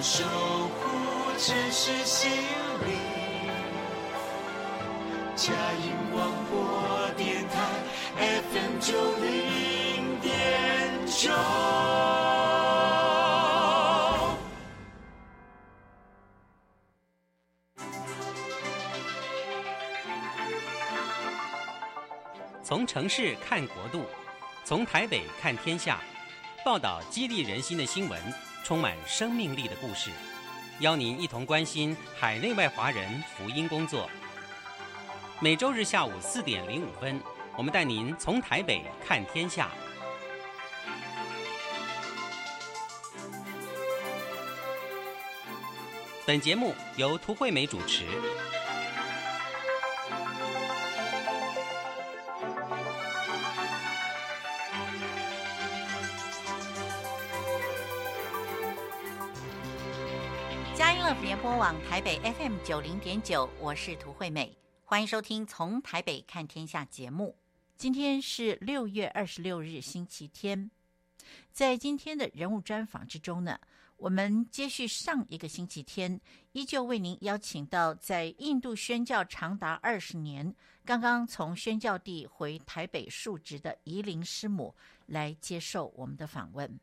守护城市心灵。佳音广播电台 FM 九零点九。从城市看国度，从台北看天下，报道激励人心的新闻，充满生命力的故事，邀您一同关心海内外华人福音工作。每周日下午四点零五分，我们带您从台北看天下。本节目由涂惠美主持。播网台北 FM 九零点九，我是涂惠美，欢迎收听《从台北看天下》节目。今天是六月二十六日，星期天。在今天的人物专访之中呢，我们接续上一个星期天，依旧为您邀请到在印度宣教长达二十年，刚刚从宣教地回台北述职的怡灵师母来接受我们的访问。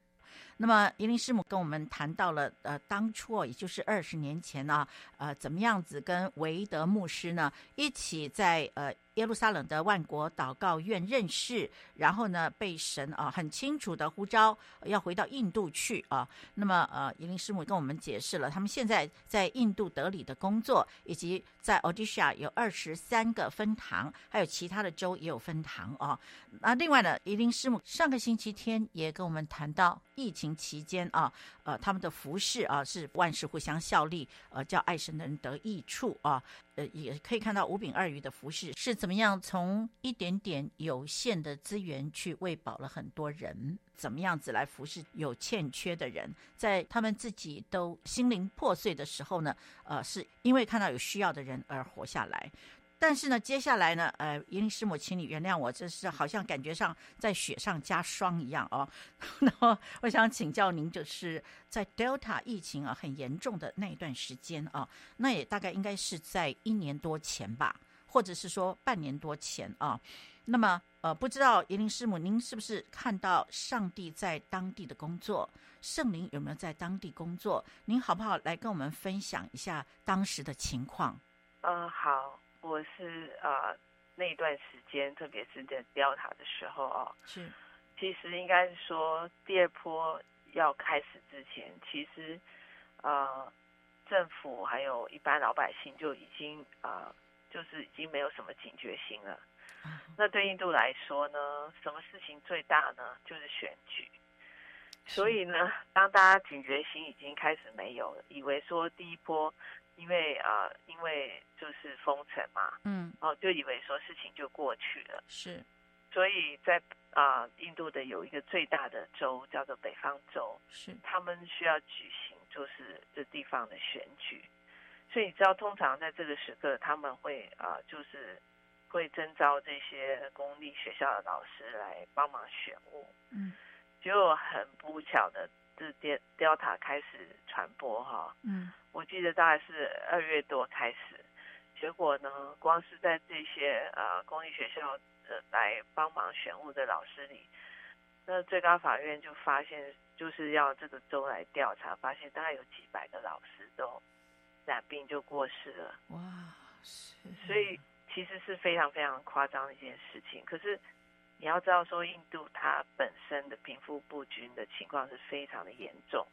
那么，伊林师母跟我们谈到了，呃，当初哦，也就是二十年前呢，呃，怎么样子跟韦德牧师呢一起在呃。耶路撒冷的万国祷告院认识，然后呢，被神啊很清楚的呼召要回到印度去啊。那么呃，伊林师母跟我们解释了他们现在在印度德里的工作，以及在 Odisha 有二十三个分堂，还有其他的州也有分堂啊。那另外呢，伊林师母上个星期天也跟我们谈到疫情期间啊，呃，他们的服事啊是万事互相效力，呃，叫爱神的人得益处啊。呃，也可以看到五饼二鱼的服饰是怎么样从一点点有限的资源去喂饱了很多人，怎么样子来服侍有欠缺的人，在他们自己都心灵破碎的时候呢，呃，是因为看到有需要的人而活下来。但是呢，接下来呢，呃，怡灵师母，请你原谅我，这是好像感觉上在雪上加霜一样哦。那么，我想请教您，就是在 Delta 疫情啊很严重的那一段时间啊，那也大概应该是在一年多前吧，或者是说半年多前啊。那么，呃，不知道怡灵师母，您是不是看到上帝在当地的工作？圣灵有没有在当地工作？您好不好来跟我们分享一下当时的情况？嗯、好。我是啊、呃，那一段时间，特别是在 Delta 的时候啊，是，其实应该是说第二波要开始之前，其实呃，政府还有一般老百姓就已经啊、呃，就是已经没有什么警觉心了。那对印度来说呢，什么事情最大呢？就是选举。所以呢，当大家警觉心已经开始没有了，以为说第一波。因为啊、呃，因为就是封城嘛，嗯，哦，就以为说事情就过去了，是，所以在啊、呃，印度的有一个最大的州叫做北方州，是，他们需要举行就是这地方的选举，所以你知道，通常在这个时刻，他们会啊、呃，就是会征召这些公立学校的老师来帮忙选务，嗯，结果很不巧的。这 Delta 开始传播哈，嗯，我记得大概是二月多开始，结果呢，光是在这些呃公立学校呃来帮忙选物的老师里，那最高法院就发现就是要这个州来调查，发现大概有几百个老师都染病就过世了，哇，是，所以其实是非常非常夸张的一件事情，可是。你要知道，说印度它本身的贫富不均的情况是非常的严重，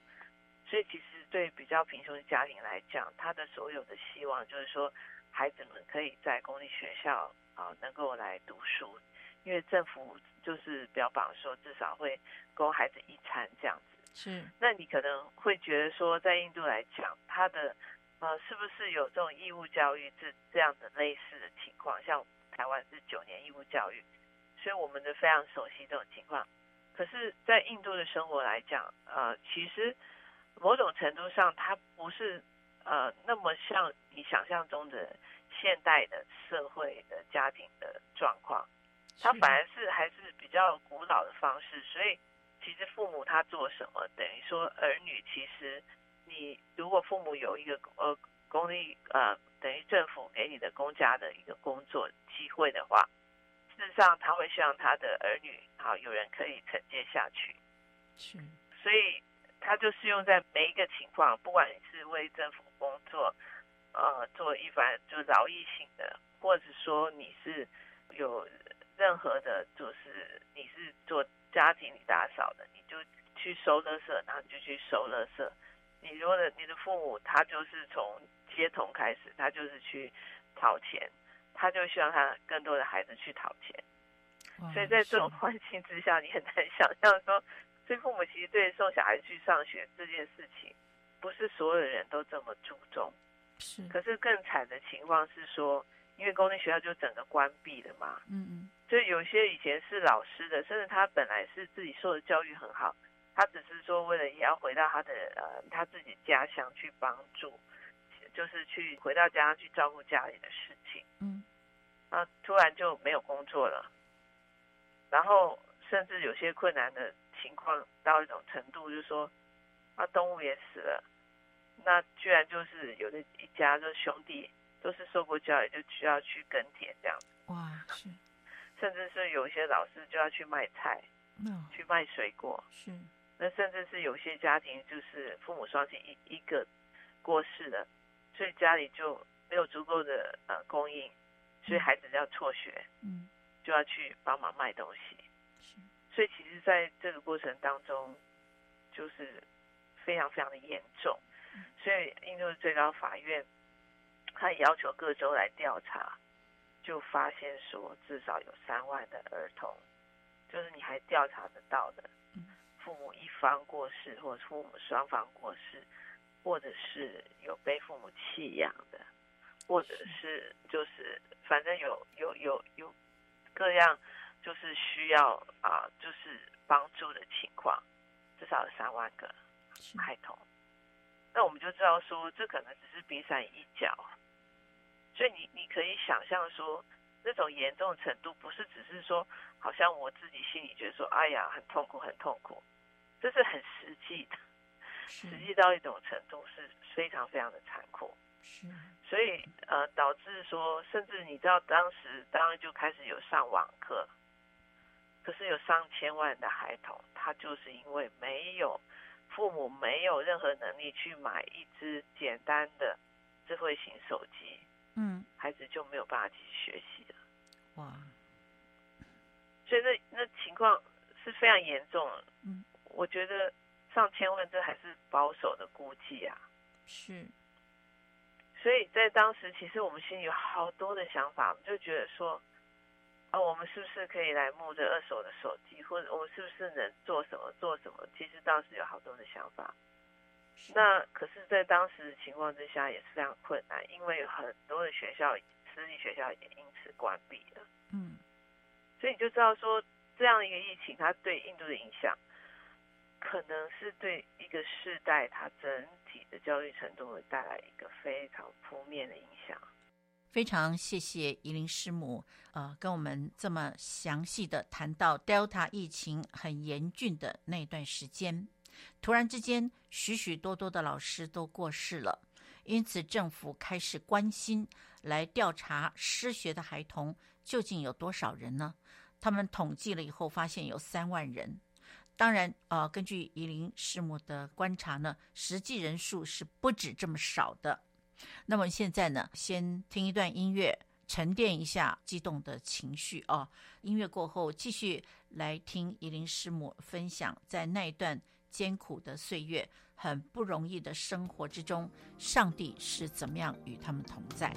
所以其实对比较贫穷的家庭来讲，他的所有的希望就是说，孩子们可以在公立学校啊能够来读书，因为政府就是标榜说至少会供孩子一餐这样子。是，那你可能会觉得说，在印度来讲，他的呃是不是有这种义务教育这这样的类似的情况？像台湾是九年义务教育。所以我们就非常熟悉这种情况，可是，在印度的生活来讲，呃，其实某种程度上，它不是呃那么像你想象中的现代的社会的家庭的状况，它反而是还是比较古老的方式。所以，其实父母他做什么，等于说儿女其实你如果父母有一个呃公立呃等于政府给你的公家的一个工作机会的话，事实上他会希望他的儿女好有人可以承接下去。是，所以他就适用在每一个情况，不管你是为政府工作，呃，做一番就是劳役性的，或者说你是有任何的，就是你是做家庭里打扫的，你就去收垃圾，然后你就去收垃圾。你如果的你的父母他就是从接童开始，他就是去讨钱，他就希望他更多的孩子去讨钱。所以在这种环境之下，你很难想象说。所以父母其实对送小孩去上学这件事情，不是所有的人都这么注重。是。可是更惨的情况是说，因为公立学校就整个关闭了嘛。嗯嗯。所以有些以前是老师的，甚至他本来是自己受的教育很好，他只是说为了也要回到他的呃他自己家乡去帮助，就是去回到家去照顾家里的事情。嗯。啊，突然就没有工作了，然后甚至有些困难的。情况到一种程度，就是说，啊，动物也死了，那居然就是有的一家就是兄弟都是受过教育，就需要去耕田这样子。哇，是，甚至是有一些老师就要去卖菜，嗯，去卖水果，是。那甚至是有些家庭就是父母双亲一一个过世了，所以家里就没有足够的呃供应，所以孩子要辍学，嗯，就要去帮忙卖东西。所以其实在这个过程当中，就是非常非常的严重。所以印度的最高法院，他也要求各州来调查，就发现说至少有三万的儿童，就是你还调查得到的，父母一方过世，或者父母双方过世，或者是有被父母弃养的，或者是就是反正有有有有各样。就是需要啊、呃，就是帮助的情况，至少有三万个孩童。那我们就知道说，这可能只是冰山一角。所以你你可以想象说，那种严重程度，不是只是说，好像我自己心里觉得说，哎呀，很痛苦，很痛苦。这是很实际的，实际到一种程度是非常非常的残酷。是。所以呃，导致说，甚至你知道，当时当然就开始有上网课。可是有上千万的孩童，他就是因为没有父母没有任何能力去买一支简单的智慧型手机，嗯，孩子就没有办法继续学习了。哇！所以那那情况是非常严重的。嗯，我觉得上千万这还是保守的估计啊。是。所以在当时，其实我们心里有好多的想法，我们就觉得说。啊，我们是不是可以来募这二手的手机，或者我们是不是能做什么做什么？其实当时有好多的想法，那可是，在当时的情况之下也是非常困难，因为很多的学校，私立学校也因此关闭了。嗯，所以你就知道说，这样一个疫情，它对印度的影响，可能是对一个世代，它整体的教育程度会带来一个非常负面的影响。非常谢谢怡伶师母，呃，跟我们这么详细的谈到 Delta 疫情很严峻的那段时间，突然之间许许多多的老师都过世了，因此政府开始关心来调查失学的孩童究竟有多少人呢？他们统计了以后发现有三万人，当然，呃，根据怡伶师母的观察呢，实际人数是不止这么少的。那么现在呢，先听一段音乐，沉淀一下激动的情绪哦。音乐过后，继续来听怡伶师母分享，在那一段艰苦的岁月、很不容易的生活之中，上帝是怎么样与他们同在。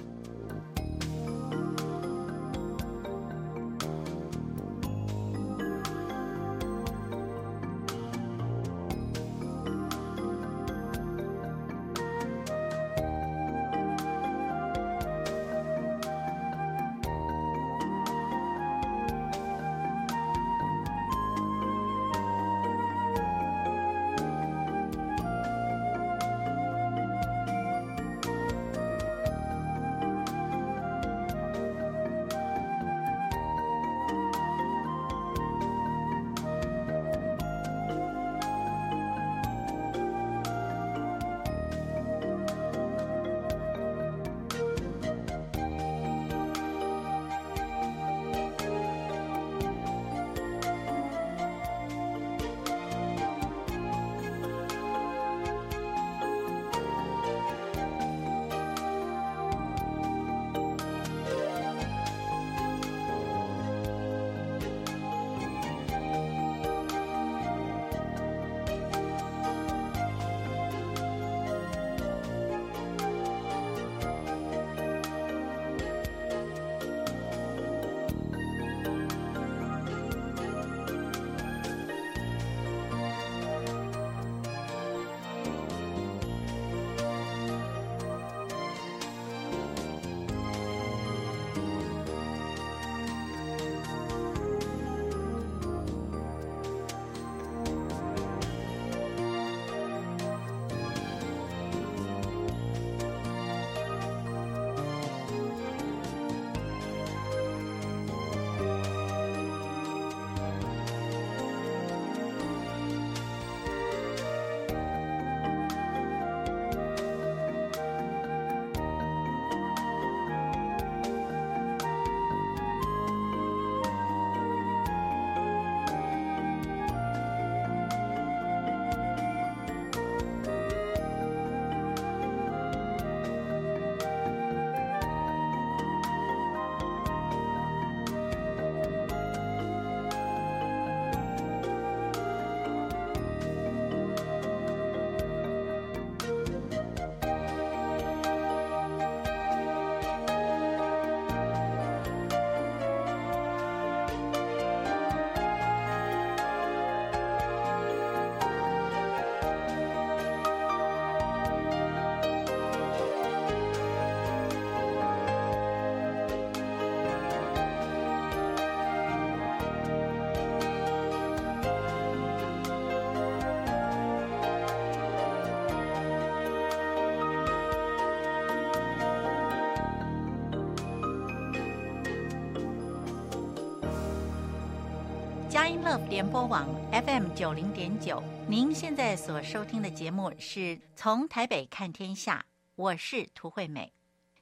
联播网 FM 九零点九，您现在所收听的节目是从台北看天下，我是涂惠美。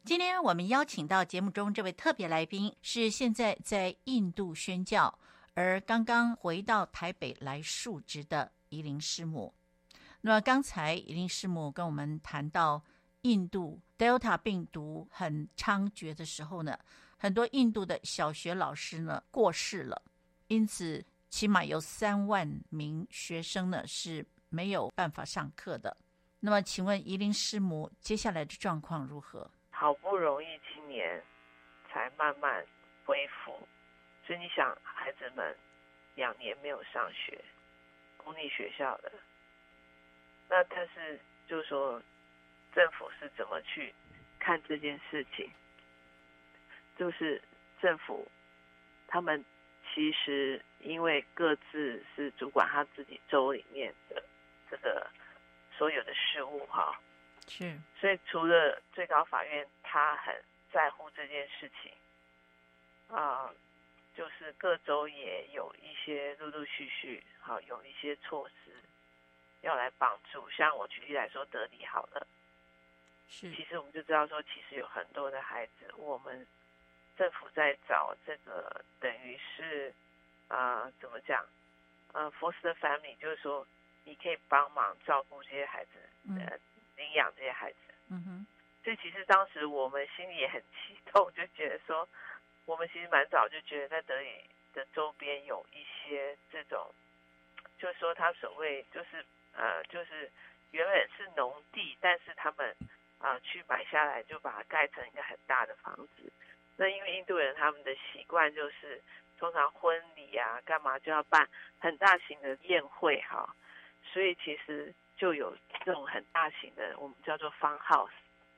今天我们邀请到节目中这位特别来宾，是现在在印度宣教，而刚刚回到台北来述职的怡伶师母。那么刚才怡伶师母跟我们谈到印度 Delta 病毒很猖獗的时候呢，很多印度的小学老师呢过世了。因此，起码有三万名学生呢是没有办法上课的。那么，请问怡伶师母接下来的状况如何？好不容易今年才慢慢恢复，所以你想，孩子们两年没有上学，公立学校的，那他是就是说，政府是怎么去看这件事情？就是政府他们。其实，因为各自是主管他自己州里面的这个所有的事务，哈，是，所以除了最高法院他很在乎这件事情，啊，就是各州也有一些陆陆续续，好有一些措施要来帮助。像我举例来说，德里好了，是，其实我们就知道说，其实有很多的孩子，我们。政府在找这个，等于是啊、呃，怎么讲？呃，foster family，就是说你可以帮忙照顾这些孩子，呃，领养这些孩子。嗯哼。所以其实当时我们心里也很激动，就觉得说，我们其实蛮早就觉得在德里的周边有一些这种，就是说他所谓就是呃，就是原本是农地，但是他们啊、呃、去买下来，就把它盖成一个很大的房子。那因为印度人他们的习惯就是，通常婚礼啊干嘛就要办很大型的宴会哈，所以其实就有这种很大型的我们叫做 fun house，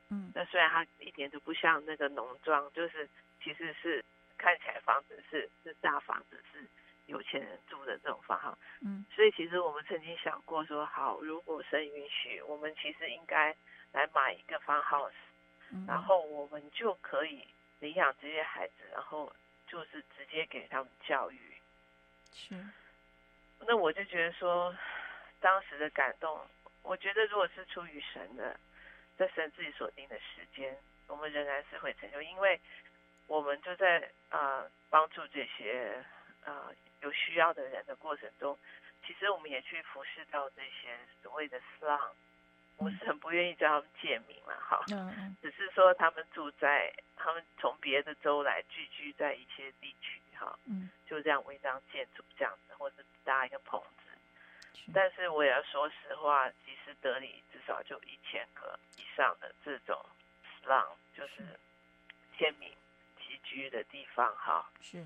嗯，那虽然它一点都不像那个农庄，就是其实是看起来房子是是大房子，是有钱人住的这种 fun house，嗯，所以其实我们曾经想过说，好，如果神允许，我们其实应该来买一个 fun house，嗯。然后我们就可以。领养这些孩子，然后就是直接给他们教育。是。那我就觉得说，当时的感动，我觉得如果是出于神的，在神自己所定的时间，我们仍然是会成就，因为我们就在啊、呃、帮助这些啊、呃、有需要的人的过程中，其实我们也去服侍到这些所谓的 slum。我是很不愿意叫他们贱民了哈，只是说他们住在，他们从别的州来聚居在一些地区哈，就这样违章建筑这样子，或者搭一个棚子。但是我也要说实话，其实德里至少就一千个以上的这种 slum，就是贱民集居的地方哈。是，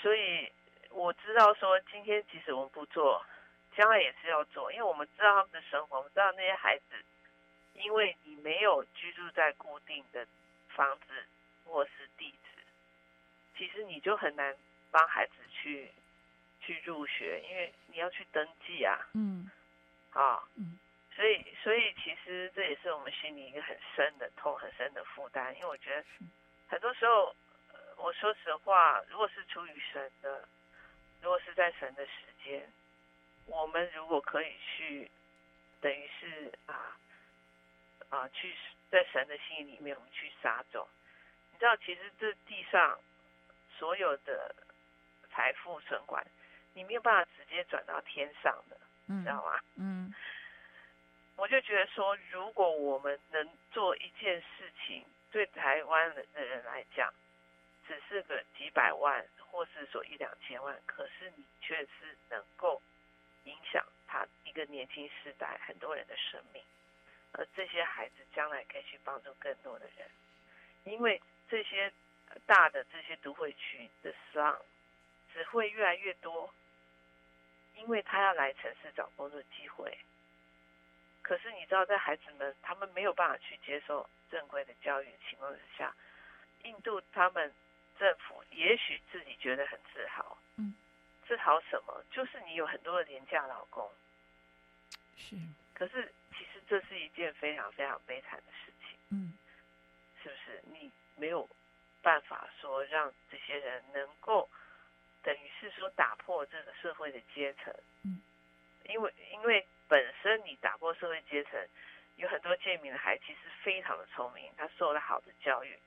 所以我知道说，今天即使我们不做。将来也是要做，因为我们知道他们的生活，我们知道那些孩子，因为你没有居住在固定的房子或是地址，其实你就很难帮孩子去去入学，因为你要去登记啊。嗯。啊。嗯。所以，所以其实这也是我们心里一个很深的痛、很深的负担，因为我觉得很多时候，我说实话，如果是出于神的，如果是在神的时间。我们如果可以去，等于是啊啊，去在神的心里面，我们去撒种。你知道，其实这地上所有的财富存款，你没有办法直接转到天上的，嗯、知道吗？嗯。我就觉得说，如果我们能做一件事情，对台湾的人来讲，只是个几百万，或是说一两千万，可是你却是能够。影响他一个年轻时代很多人的生命，而这些孩子将来可以去帮助更多的人，因为这些大的这些都会区的伤只会越来越多，因为他要来城市找工作机会。可是你知道，在孩子们他们没有办法去接受正规的教育的情况之下，印度他们政府也许自己觉得很自豪，嗯。自豪什么？就是你有很多的廉价老公，是。可是其实这是一件非常非常悲惨的事情，嗯，是不是？你没有办法说让这些人能够等于是说打破这个社会的阶层。嗯，因为因为本身你打破社会阶层，有很多贱民的孩子其实非常的聪明，他受了好的教育，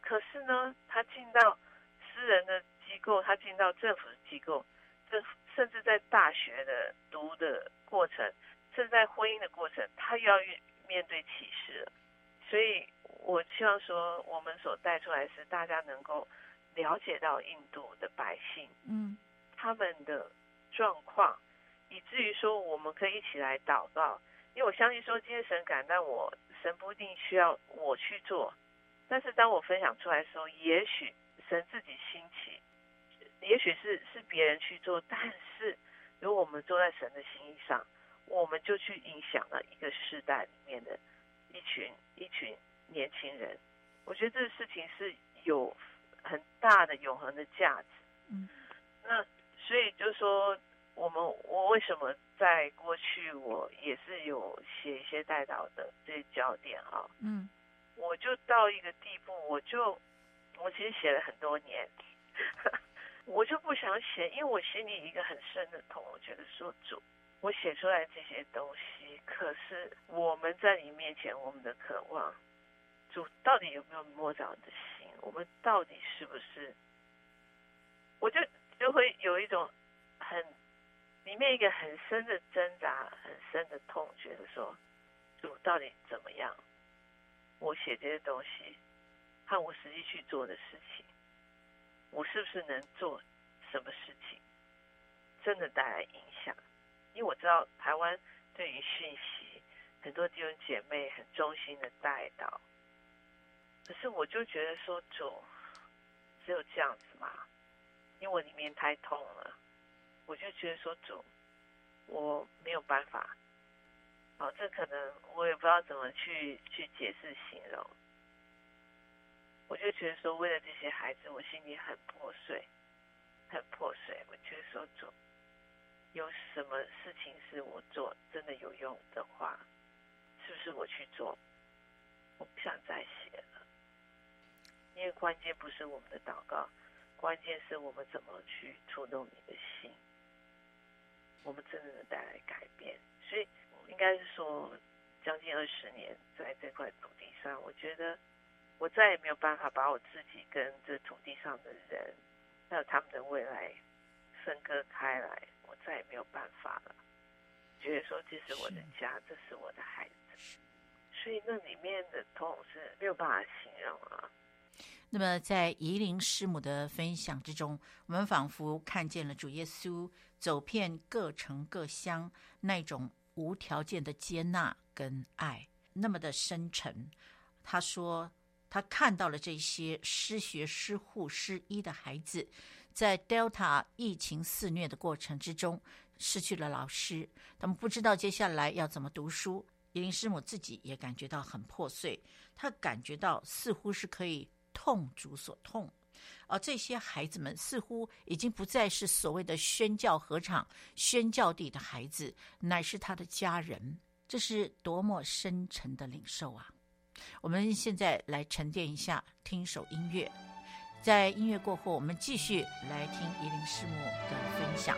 可是呢，他进到私人的机构，他进到政府的机构，政甚至在大学的读的过程，甚至在婚姻的过程，他又要面对歧视了。所以我希望说，我们所带出来是大家能够了解到印度的百姓，嗯，他们的状况，以至于说我们可以一起来祷告。因为我相信说，今天神感动我，神不一定需要我去做，但是当我分享出来的时候，也许神自己兴起，也许是是别人去做，但是如果我们坐在神的心意上，我们就去影响了一个世代里面的。一群一群年轻人，我觉得这个事情是有很大的永恒的价值。嗯，那所以就是说，我们我为什么在过去我也是有写一些代祷的这些焦点啊？嗯，我就到一个地步，我就我其实写了很多年，我就不想写，因为我心里一个很深的痛，我觉得说主。我写出来这些东西，可是我们在你面前，我们的渴望，主到底有没有摸着你的心？我们到底是不是？我就就会有一种很里面一个很深的挣扎，很深的痛，觉得说，主到底怎么样？我写这些东西和我实际去做的事情，我是不是能做什么事情，真的带来影响？因为我知道台湾对于讯息，很多弟兄姐妹很忠心的带到，可是我就觉得说，主只有这样子嘛，因为我里面太痛了，我就觉得说，主我没有办法，哦，这可能我也不知道怎么去去解释形容，我就觉得说，为了这些孩子，我心里很破碎，很破碎，我就说，做。有什么事情是我做真的有用的话，是不是我去做？我不想再写了，因为关键不是我们的祷告，关键是我们怎么去触动你的心，我们真的能带来改变。所以，应该是说，将近二十年在这块土地上，我觉得我再也没有办法把我自己跟这土地上的人，还有他们的未来分割开来。我再也没有办法了，觉得说这是我的家，是这是我的孩子，所以那里面的痛是没有办法形容啊。那么在宜林师母的分享之中，我们仿佛看见了主耶稣走遍各城各乡，那种无条件的接纳跟爱，那么的深沉。他说他看到了这些失学、失护、失医的孩子。在 Delta 疫情肆虐的过程之中，失去了老师，他们不知道接下来要怎么读书。伊琳师母自己也感觉到很破碎，她感觉到似乎是可以痛主所痛，而这些孩子们似乎已经不再是所谓的宣教合场、宣教地的孩子，乃是他的家人。这是多么深沉的领受啊！我们现在来沉淀一下，听一首音乐。在音乐过后，我们继续来听伊林师母的分享。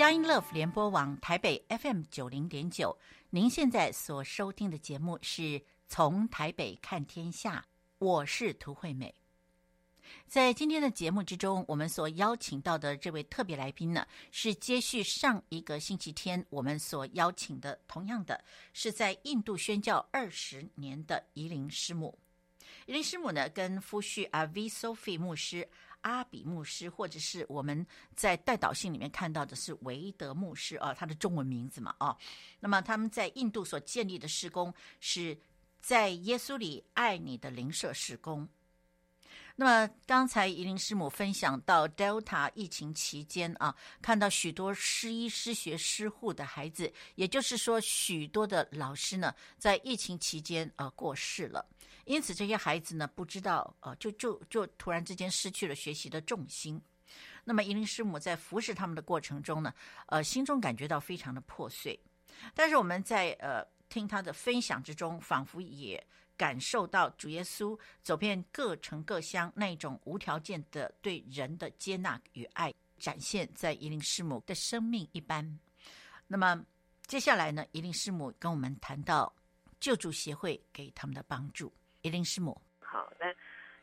佳音乐福联播网台北 FM 九零点九，您现在所收听的节目是从台北看天下，我是涂惠美。在今天的节目之中，我们所邀请到的这位特别来宾呢，是接续上一个星期天我们所邀请的，同样的是在印度宣教二十年的怡灵师母。怡灵师母呢，跟夫婿阿 V Sophie 牧师。阿比牧师，或者是我们在代祷信里面看到的是维德牧师啊，他的中文名字嘛啊。那么他们在印度所建立的事工是在耶稣里爱你的灵舍事工。那么刚才怡林师母分享到 Delta 疫情期间啊，看到许多失医失学失护的孩子，也就是说许多的老师呢，在疫情期间啊过世了。因此，这些孩子呢，不知道，呃，就就就突然之间失去了学习的重心。那么，伊林师母在服侍他们的过程中呢，呃，心中感觉到非常的破碎。但是，我们在呃听他的分享之中，仿佛也感受到主耶稣走遍各城各乡那种无条件的对人的接纳与爱，展现在伊林师母的生命一般。那么，接下来呢，伊林师母跟我们谈到救助协会给他们的帮助。怡灵师母，好，那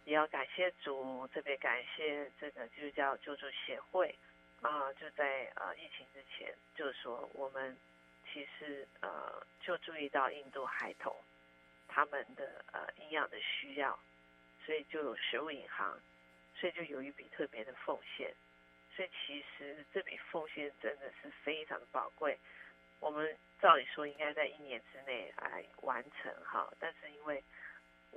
也要感谢主，特别感谢这个基督教救助协会啊、就在呃疫情之前，就是说我们其实呃就注意到印度孩童他们的呃营养的需要，所以就有食物银行，所以就有一笔特别的奉献，所以其实这笔奉献真的是非常的宝贵，我们照理说应该在一年之内来完成哈，但是因为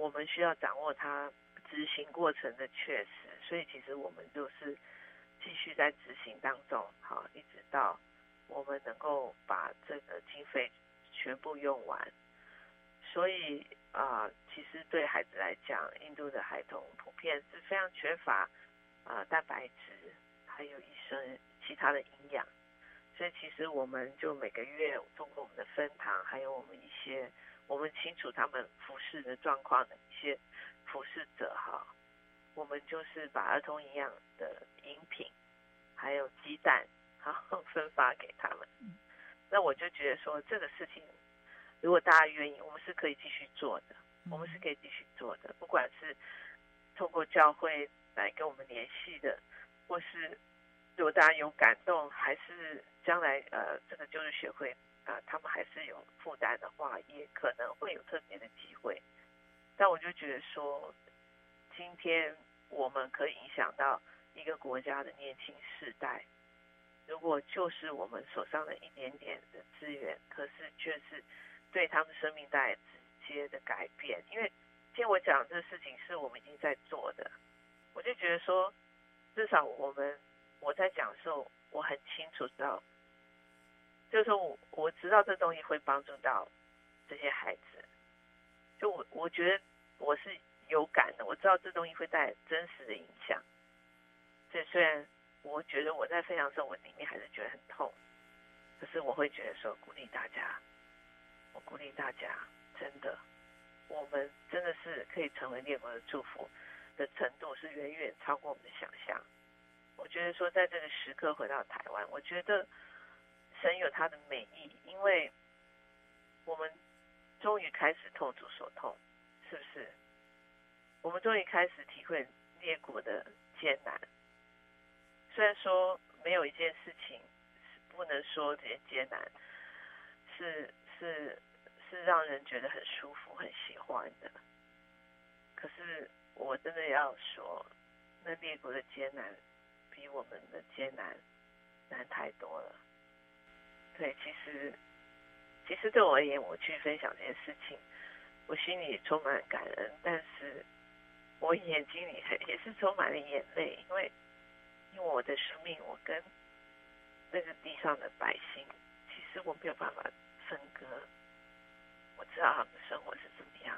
我们需要掌握它执行过程的确实，所以其实我们就是继续在执行当中，好，一直到我们能够把这个经费全部用完。所以啊、其实对孩子来讲，印度的孩童普遍是非常缺乏啊、蛋白质，还有一些其他的营养。所以其实我们就每个月通过我们的分堂，还有我们一些。我们清楚他们服侍的状况的一些服侍者哈，我们就是把儿童营养的饮品，还有鸡蛋，然 后分发给他们。那我就觉得说这个事情，如果大家愿意，我们是可以继续做的，我们是可以继续做的。不管是透过教会来跟我们联系的，或是如果大家有感动，还是将来呃这个就是学会。啊，他们还是有负担的话，也可能会有特别的机会。但我就觉得说，今天我们可以影响到一个国家的年轻世代。如果就是我们手上的一点点的资源，可是却是对他们生命带来直接的改变。因为今天我讲这个事情是我们已经在做的，我就觉得说，至少我们我在讲的时候，我很清楚知道。就是说我我知道这东西会帮助到这些孩子，就我我觉得我是有感的，我知道这东西会带来真实的影响。所以虽然我觉得我在分享的时候，我里面还是觉得很痛，可是我会觉得说鼓励大家，我鼓励大家，真的，我们真的是可以成为列国的祝福的程度是远远超过我们的想象。我觉得说在这个时刻回到台湾，我觉得。神有他的美意，因为我们终于开始痛主所痛，是不是？我们终于开始体会列国的艰难。虽然说没有一件事情是不能说这些艰难是是是让人觉得很舒服、很喜欢的，可是我真的要说，那列国的艰难比我们的艰难难太多了。对，其实，其实对我而言，我去分享这件事情，我心里充满感恩，但是我眼睛里也是充满了眼泪，因为，因为我的生命，我跟那个地上的百姓，其实我没有办法分割。我知道他们的生活是怎么样，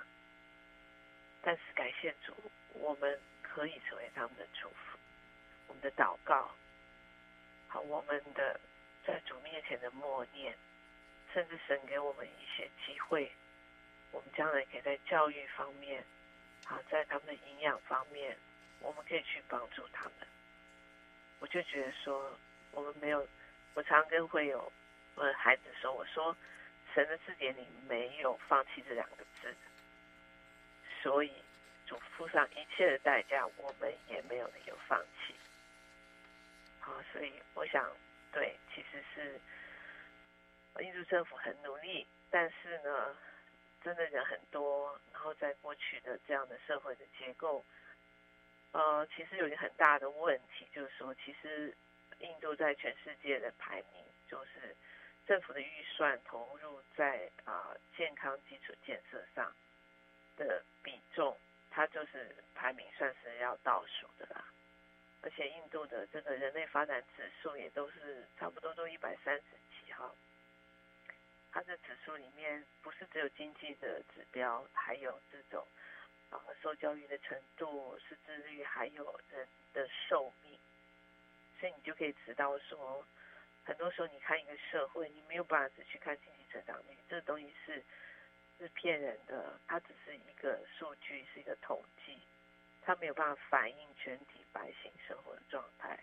但是感谢主，我们可以成为他们的祝福，我们的祷告，好，我们的。在主面前的默念，甚至神给我们一些机会，我们将来可以在教育方面，好，在他们的营养方面，我们可以去帮助他们。我就觉得说，我们没有我常跟会有我的孩子说，我说神的字典里没有放弃这两个字，所以主付上一切的代价，我们也没有理由放弃。好，所以我想，对，其实是印度政府很努力，但是呢，真的人很多，然后在过去的这样的社会的结构，呃，其实有一个很大的问题，就是说，其实印度在全世界的排名，就是政府的预算投入在啊、健康基础建设上的比重，它就是排名算是要倒数的啦。而且印度的这个人类发展指数也都是差不多都一百三十几哈，它的指数里面不是只有经济的指标，还有这种啊受教育的程度、识字率，还有人的寿命，所以你就可以知道说，很多时候你看一个社会，你没有办法只去看经济成长率，这个东西是是骗人的，它只是一个数据，是一个统计。它没有办法反映全体百姓生活的状态。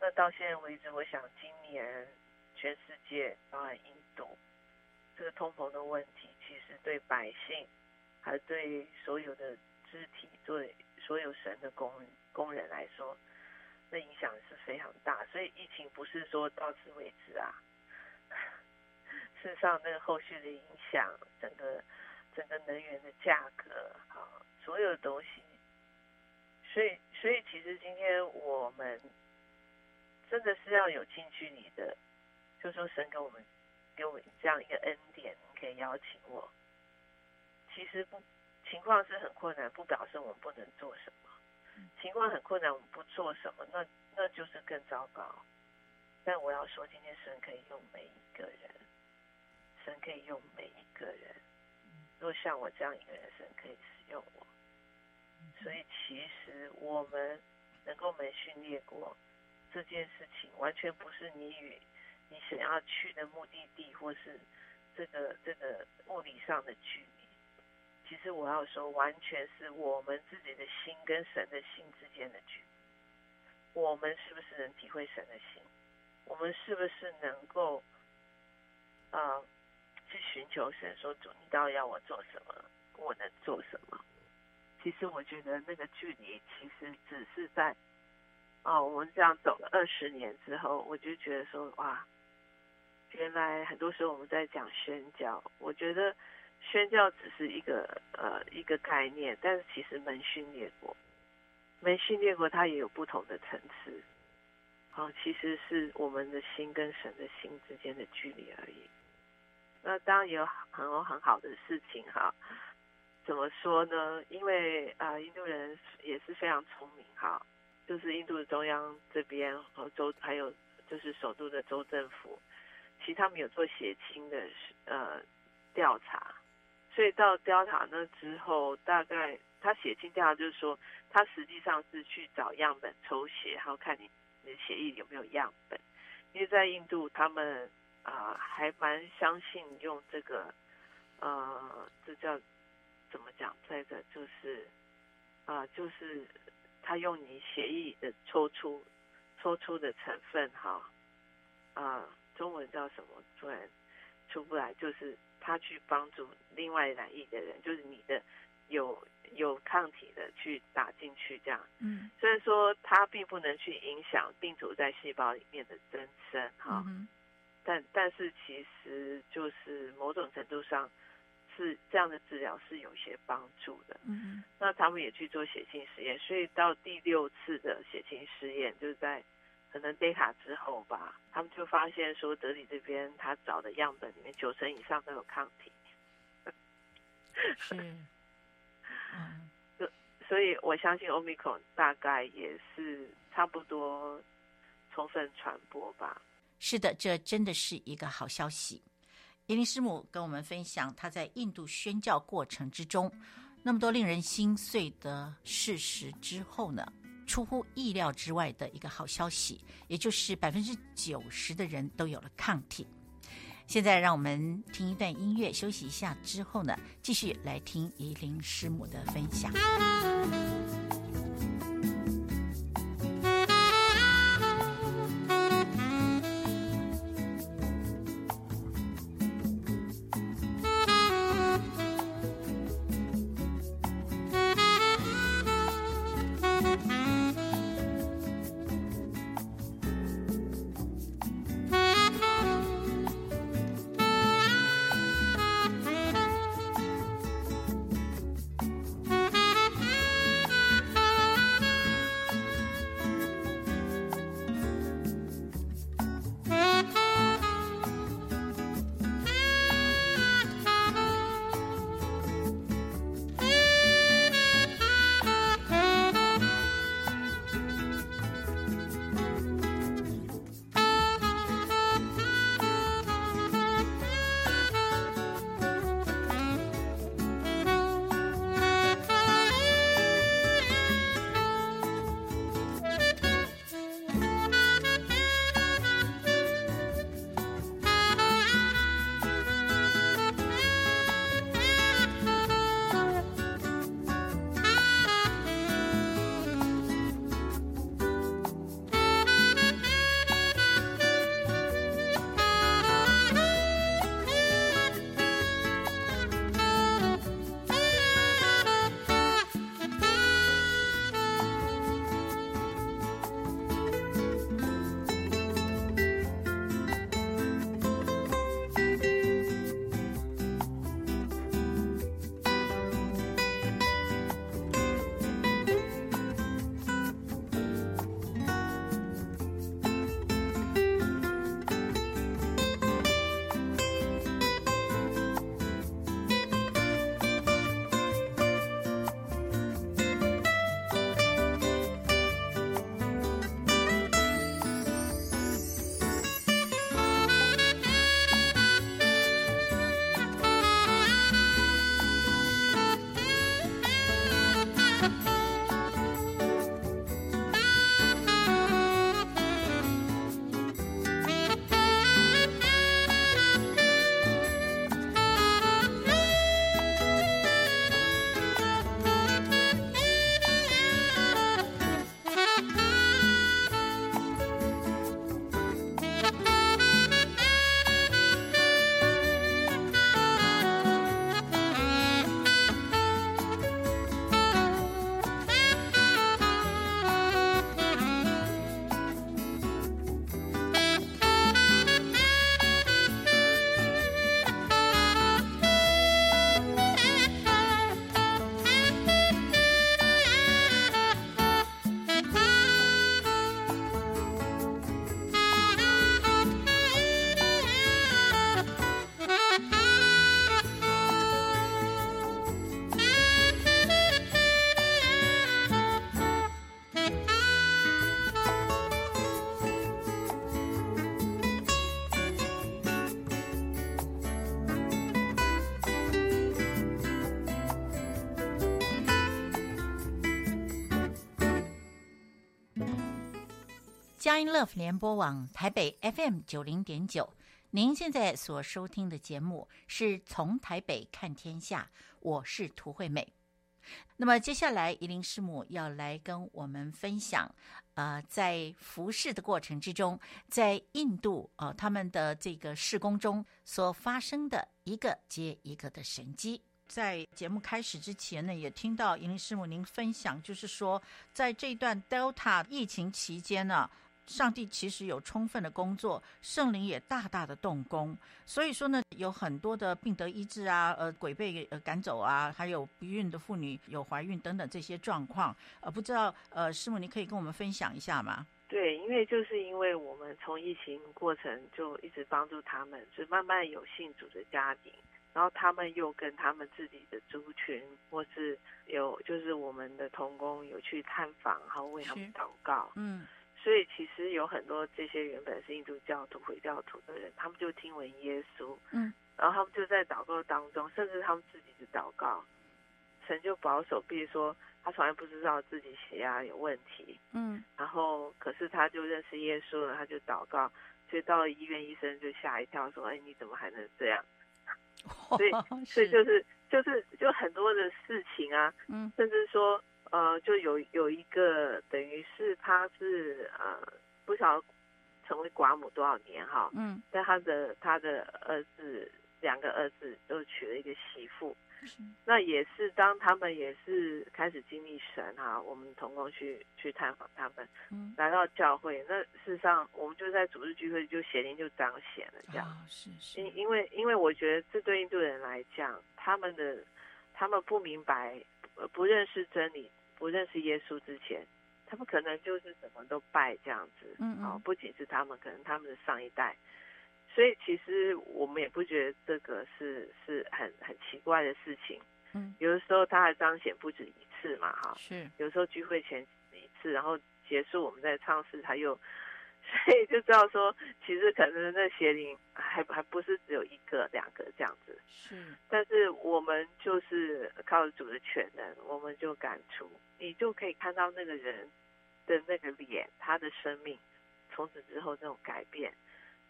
那到现在为止，我想今年全世界，包含印度，这个通膨的问题，其实对百姓，还对所有的肢体，对所有神的工工人来说，那影响是非常大。所以疫情不是说到此为止啊。事实上，那个后续的影响，整个整个能源的价格，啊，所有的东西。所以，所以其实今天我们真的是要有近距离的，就说神给我们给我们这样一个恩典，可以邀请我。其实不情况是很困难，不表示我们不能做什么。情况很困难，我们不做什么，那那就是更糟糕。但我要说，今天神可以用每一个人，神可以用每一个人。若像我这样一个人，神可以使用我。所以，其实我们能够门训列国这件事情，完全不是你与你想要去的目的地，或是这个这个物理上的距离。其实我要说，完全是我们自己的心跟神的心之间的距离。我们是不是能体会神的心？我们是不是能够啊、去寻求神，说主，你到底要我做什么？我能做什么？其实我觉得那个距离，其实只是在，哦，我们这样走了二十年之后，我就觉得说，哇，原来很多时候我们在讲宣教，我觉得宣教只是一个呃一个概念，但是其实门训列国，门训列国它也有不同的层次，哦，其实是我们的心跟神的心之间的距离而已。那当然也有很多很好的事情哈。怎么说呢？因为啊、印度人也是非常聪明哈，就是印度的中央这边和州，还有就是首都的州政府，其实他们有做血清的呃调查，所以到调查那之后，大概他血清调查就是说，他实际上是去找样本抽血，然后看你你的血液有没有样本，因为在印度他们啊、还蛮相信用这个呃这叫。怎么讲？再者就是，啊、呃，就是他用你血液的抽出抽出的成分，哈，啊、呃，中文叫什么？突然出不来。就是他去帮助另外染疫的人，就是你的有有抗体的去打进去，这样。嗯。虽然说它并不能去影响病毒在细胞里面的增生，哈，嗯、但但是其实就是某种程度上。是这样的治疗是有些帮助的，嗯，那他们也去做血清实验，所以到第六次的血清实验，就是在可能 Delta 之后吧，他们就发现说德里这边他找的样本里面九成以上都有抗体，是，嗯，所所以我相信 Omicron 大概也是差不多充分传播吧。是的，这真的是一个好消息。叶林师母跟我们分享她在印度宣教过程之中那么多令人心碎的事实之后呢，出乎意料之外的一个好消息，也就是百分之九十的人都有了抗体。现在让我们听一段音乐休息一下，之后呢，继续来听叶林师母的分享。佳音 Love 联播网台北 FM 九零点九，您现在所收听的节目是从台北看天下，我是涂惠美。那么接下来，宜林师母要来跟我们分享，呃，在服侍的过程之中，在印度啊、呃，他们的这个事工中所发生的一个接一个的神迹。在节目开始之前呢，也听到银林师母您分享，就是说，在这段 Delta 疫情期间呢。上帝其实有充分的工作，圣灵也大大的动工，所以说呢，有很多的病得医治啊，呃，鬼被呃赶走啊，还有不孕的妇女有怀孕等等这些状况，呃，不知道呃，师母你可以跟我们分享一下吗？对，因为就是因为我们从疫情过程就一直帮助他们，就慢慢有信主的家庭，然后他们又跟他们自己的族群，或是有就是我们的同工有去探访，然后为他们祷告，嗯。所以其实有很多这些原本是印度教徒、回教徒的人，他们就听闻耶稣，嗯，然后他们就在祷告当中，甚至他们自己的祷告，神就保守，比如说他从来不知道自己血压有问题，嗯，然后可是他就认识耶稣了，他就祷告，所以到了医院，医生就吓一跳，说：“哎，你怎么还能这样？” 所以，所以就是就是就很多的事情啊，嗯，甚至说。呃，就有有一个等于是他是呃不晓得成为寡母多少年哈，嗯，但他的他的儿子两个儿子都娶了一个媳妇，嗯，那也是当他们也是开始经历神哈，我们同工去去探访他们，嗯，来到教会，那事实上我们就在主日聚会就显灵就彰显了这样，哦，是是，因因为因为我觉得这对印度人来讲，他们的他们不明白，不认识真理。不认识耶稣之前，他们可能就是什么都拜这样子，嗯，嗯，哦，不仅是他们，可能他们的上一代，所以其实我们也不觉得这个是是很很奇怪的事情，嗯，有的时候他还彰显不止一次嘛，哈，是，有时候聚会前一次，然后结束我们在唱诗，他又。所以就知道说，其实可能那邪灵还还不是只有一个两个这样子，是。但是我们就是靠主的全能，我们就赶出，你就可以看到那个人的那个脸，他的生命从此之后那种改变。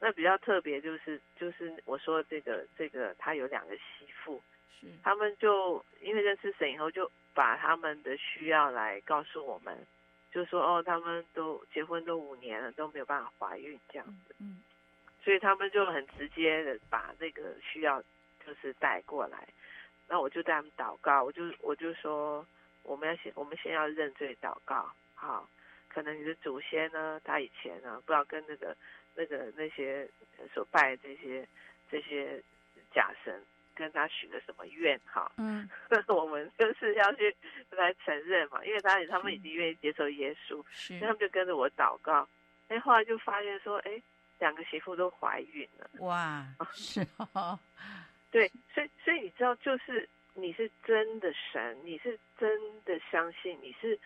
那比较特别就是就是我说这个这个他有两个媳妇，是。他们就因为认识神以后，就把他们的需要来告诉我们。就说哦，他们都结婚都五年了，都没有办法怀孕这样子，嗯，所以他们就很直接的把那个需要就是带过来，那我就带他们祷告，我就我就说我们要先我们先要认罪祷告，好，可能你的祖先呢，他以前呢不知道跟那个那个那些所拜的这些这些假神。跟他许了什么愿哈？嗯，我们就是要去来承认嘛，因为他他们已经愿意接受耶稣，所以他们就跟着我祷告。哎，后来就发现说，哎，两个媳妇都怀孕了。哇，是哦，对，所以所以你知道，就是你是真的神，你是真的相信，你是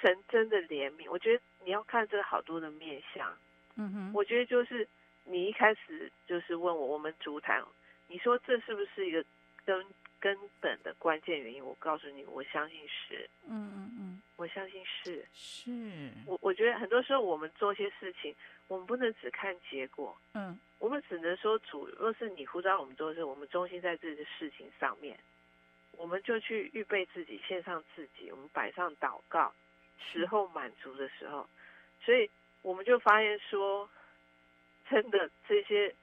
神真的怜悯。我觉得你要看这个好多的面相。嗯哼，我觉得就是你一开始就是问我，我们主谈。你说这是不是一个根根本的关键原因？我告诉你，我相信是。嗯嗯嗯，我相信是。是。我我觉得很多时候我们做些事情，我们不能只看结果。嗯。我们只能说主，若是你呼召我们做事，我们中心在这个事情上面，我们就去预备自己，献上自己，我们摆上祷告，时候满足的时候，所以我们就发现说，真的这些。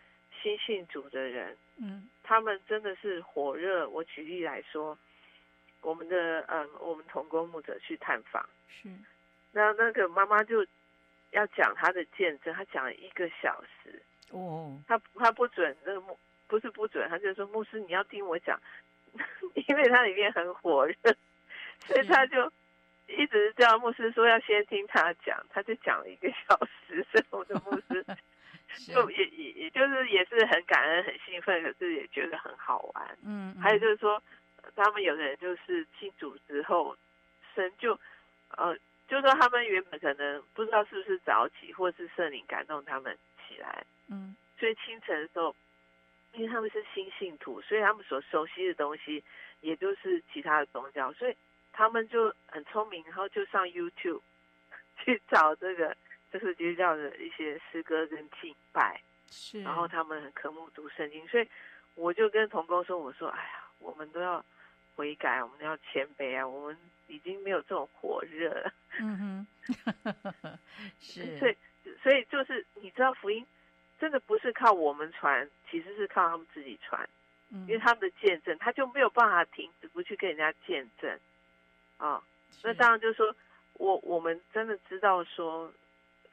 新信主的人，嗯，他们真的是火热。我举例来说，我们的嗯，我们同工牧者去探访，是，那那个妈妈就要讲她的见证，她讲了一个小时，哦，她她不准那个牧，不是不准，她就说牧师你要听我讲，因为他里面很火热，所以他就一直叫牧师说要先听他讲，他就讲了一个小时，所以我的牧师。就也也也就是也是很感恩很兴奋，可是也觉得很好玩。嗯，还有就是说，他们有的人就是信主之后，神就呃，就说他们原本可能不知道是不是早起，或是圣灵感动他们起来。嗯，所以清晨的时候，因为他们是新信徒，所以他们所熟悉的东西也就是其他的宗教，所以他们就很聪明，然后就上 YouTube 去找这个。就是基督教的一些诗歌跟敬拜，是，然后他们很渴慕读圣经，所以我就跟童工说：“我说，哎呀，我们都要悔改，我们都要谦卑啊，我们已经没有这种火热了。”嗯哼，是，所以，所以就是你知道，福音真的不是靠我们传，其实是靠他们自己传，嗯，因为他们的见证，他就没有办法停止不去跟人家见证啊。哦，那当然就是说我我们真的知道说，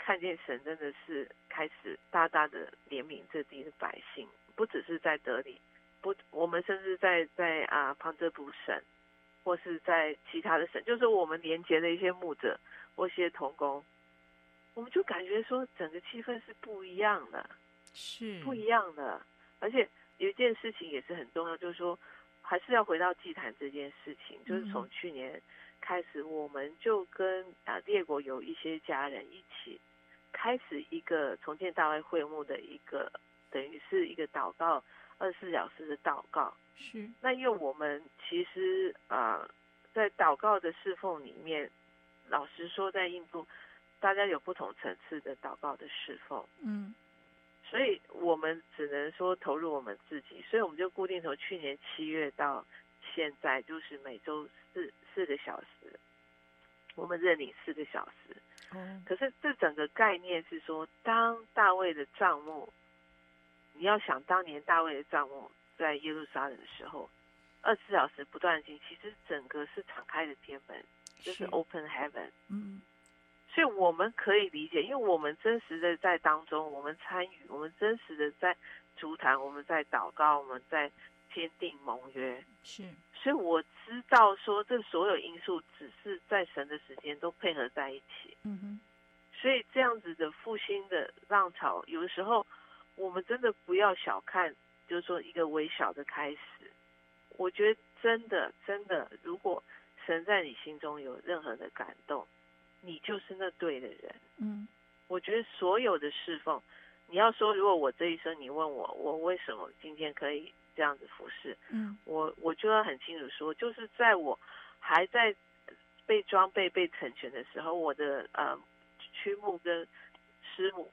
看见神真的是开始大大的怜悯这地的百姓，不只是在德里，不，我们甚至在在啊旁遮普省。或是在其他的省，就是我们连接的一些牧者或一些童工，我们就感觉说整个气氛是不一样的，是不一样的。而且有一件事情也是很重要，就是说还是要回到祭坛这件事情。就是从去年开始，我们就跟啊列国有一些家人一起开始一个重建大卫会幕的一个，等于是一个祷告，二十四小时的祷告。是，那因为我们其实啊、呃，在祷告的侍奉里面，老实说，在印度，大家有不同层次的祷告的侍奉，嗯，所以我们只能说投入我们自己，所以我们就固定从去年七月到现在，就是每周四四个小时，我们认领四个小时。哦，可是这整个概念是说，当大卫的帐幕，你要想当年大卫的帐幕。在耶路撒冷的时候，二十四小时不断经，其实整个是敞开的天门，就是 open heaven。嗯，所以我们可以理解，因为我们真实的在当中，我们参与，我们真实的在足坛，我们在祷告，我们在签订盟约。是，所以我知道说，这所有因素只是在神的时间都配合在一起。嗯哼，所以这样子的复兴的浪潮，有的时候我们真的不要小看。就是说，一个微小的开始，我觉得真的真的，如果神在你心中有任何的感动，你就是那对的人。嗯，我觉得所有的侍奉，你要说，如果我这一生你问我，我为什么今天可以这样子服侍？嗯，我我就要很清楚说，就是在我还在被装备、被成全的时候，我的呃曲目跟师母。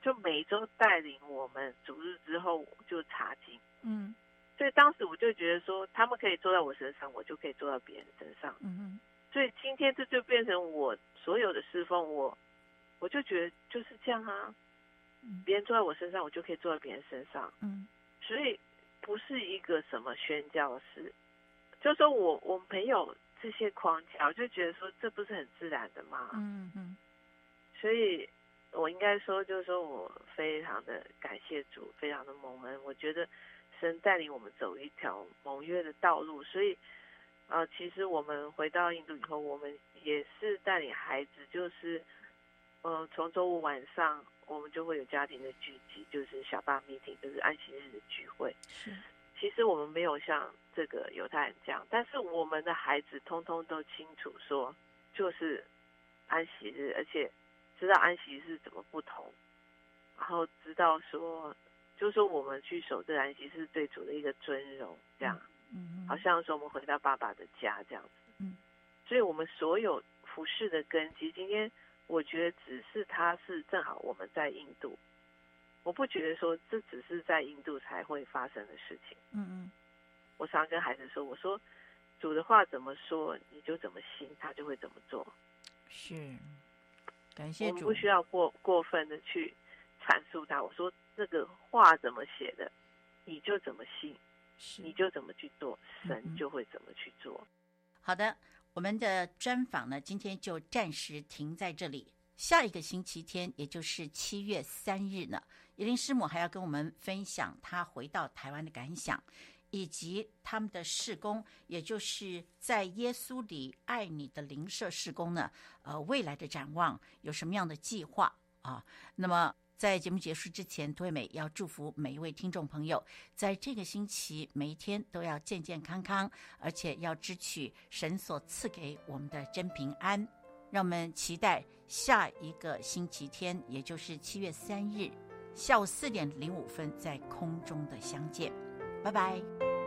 就每周带领我们主日之后就查经，嗯，所以当时我就觉得说，他们可以坐在我身上，我就可以坐到别人身上，嗯，所以今天这就变成我所有的侍奉，我我就觉得就是这样啊，别人坐在我身上，我就可以坐在别人身上，嗯，所以不是一个什么宣教师，就说我我没有这些框架，我就觉得说这不是很自然的吗？嗯嗯，所以。我应该说，就是说我非常的感谢主，非常的蒙恩。我觉得神带领我们走一条蒙约的道路，所以，呃，其实我们回到印度以后，我们也是带领孩子，就是，呃，从周五晚上我们就会有家庭的聚集，就是小巴 meeting，就是安息日的聚会。是，其实我们没有像这个犹太人这样，但是我们的孩子通通都清楚说，就是安息日，而且。知道安息是怎么不同，然后知道说，就是说我们去守这安息是对主的一个尊荣，这样，嗯，好像说我们回到爸爸的家这样子，嗯，所以我们所有服饰的根基，今天我觉得只是他是正好我们在印度，我不觉得说这只是在印度才会发生的事情，嗯嗯，我常跟孩子说，我说主的话怎么说，你就怎么信，他就会怎么做，是。感谢主，我们不需要过过分的去阐述他。我说这个话怎么写的，你就怎么信，你就怎么去做，神就会怎么去做。好的，我们的专访呢，今天就暂时停在这里。下一个星期天，也就是七月三日呢，宜玲师母还要跟我们分享她回到台湾的感想。以及他们的事工，也就是在耶稣里爱你的灵舍事工呢，呃，未来的展望有什么样的计划啊？那么在节目结束之前，涂惠美要祝福每一位听众朋友，在这个星期每一天都要健健康康，而且要支取神所赐给我们的真平安。让我们期待下一个星期天，也就是七月三日下午四点零五分，在空中的相见。拜拜。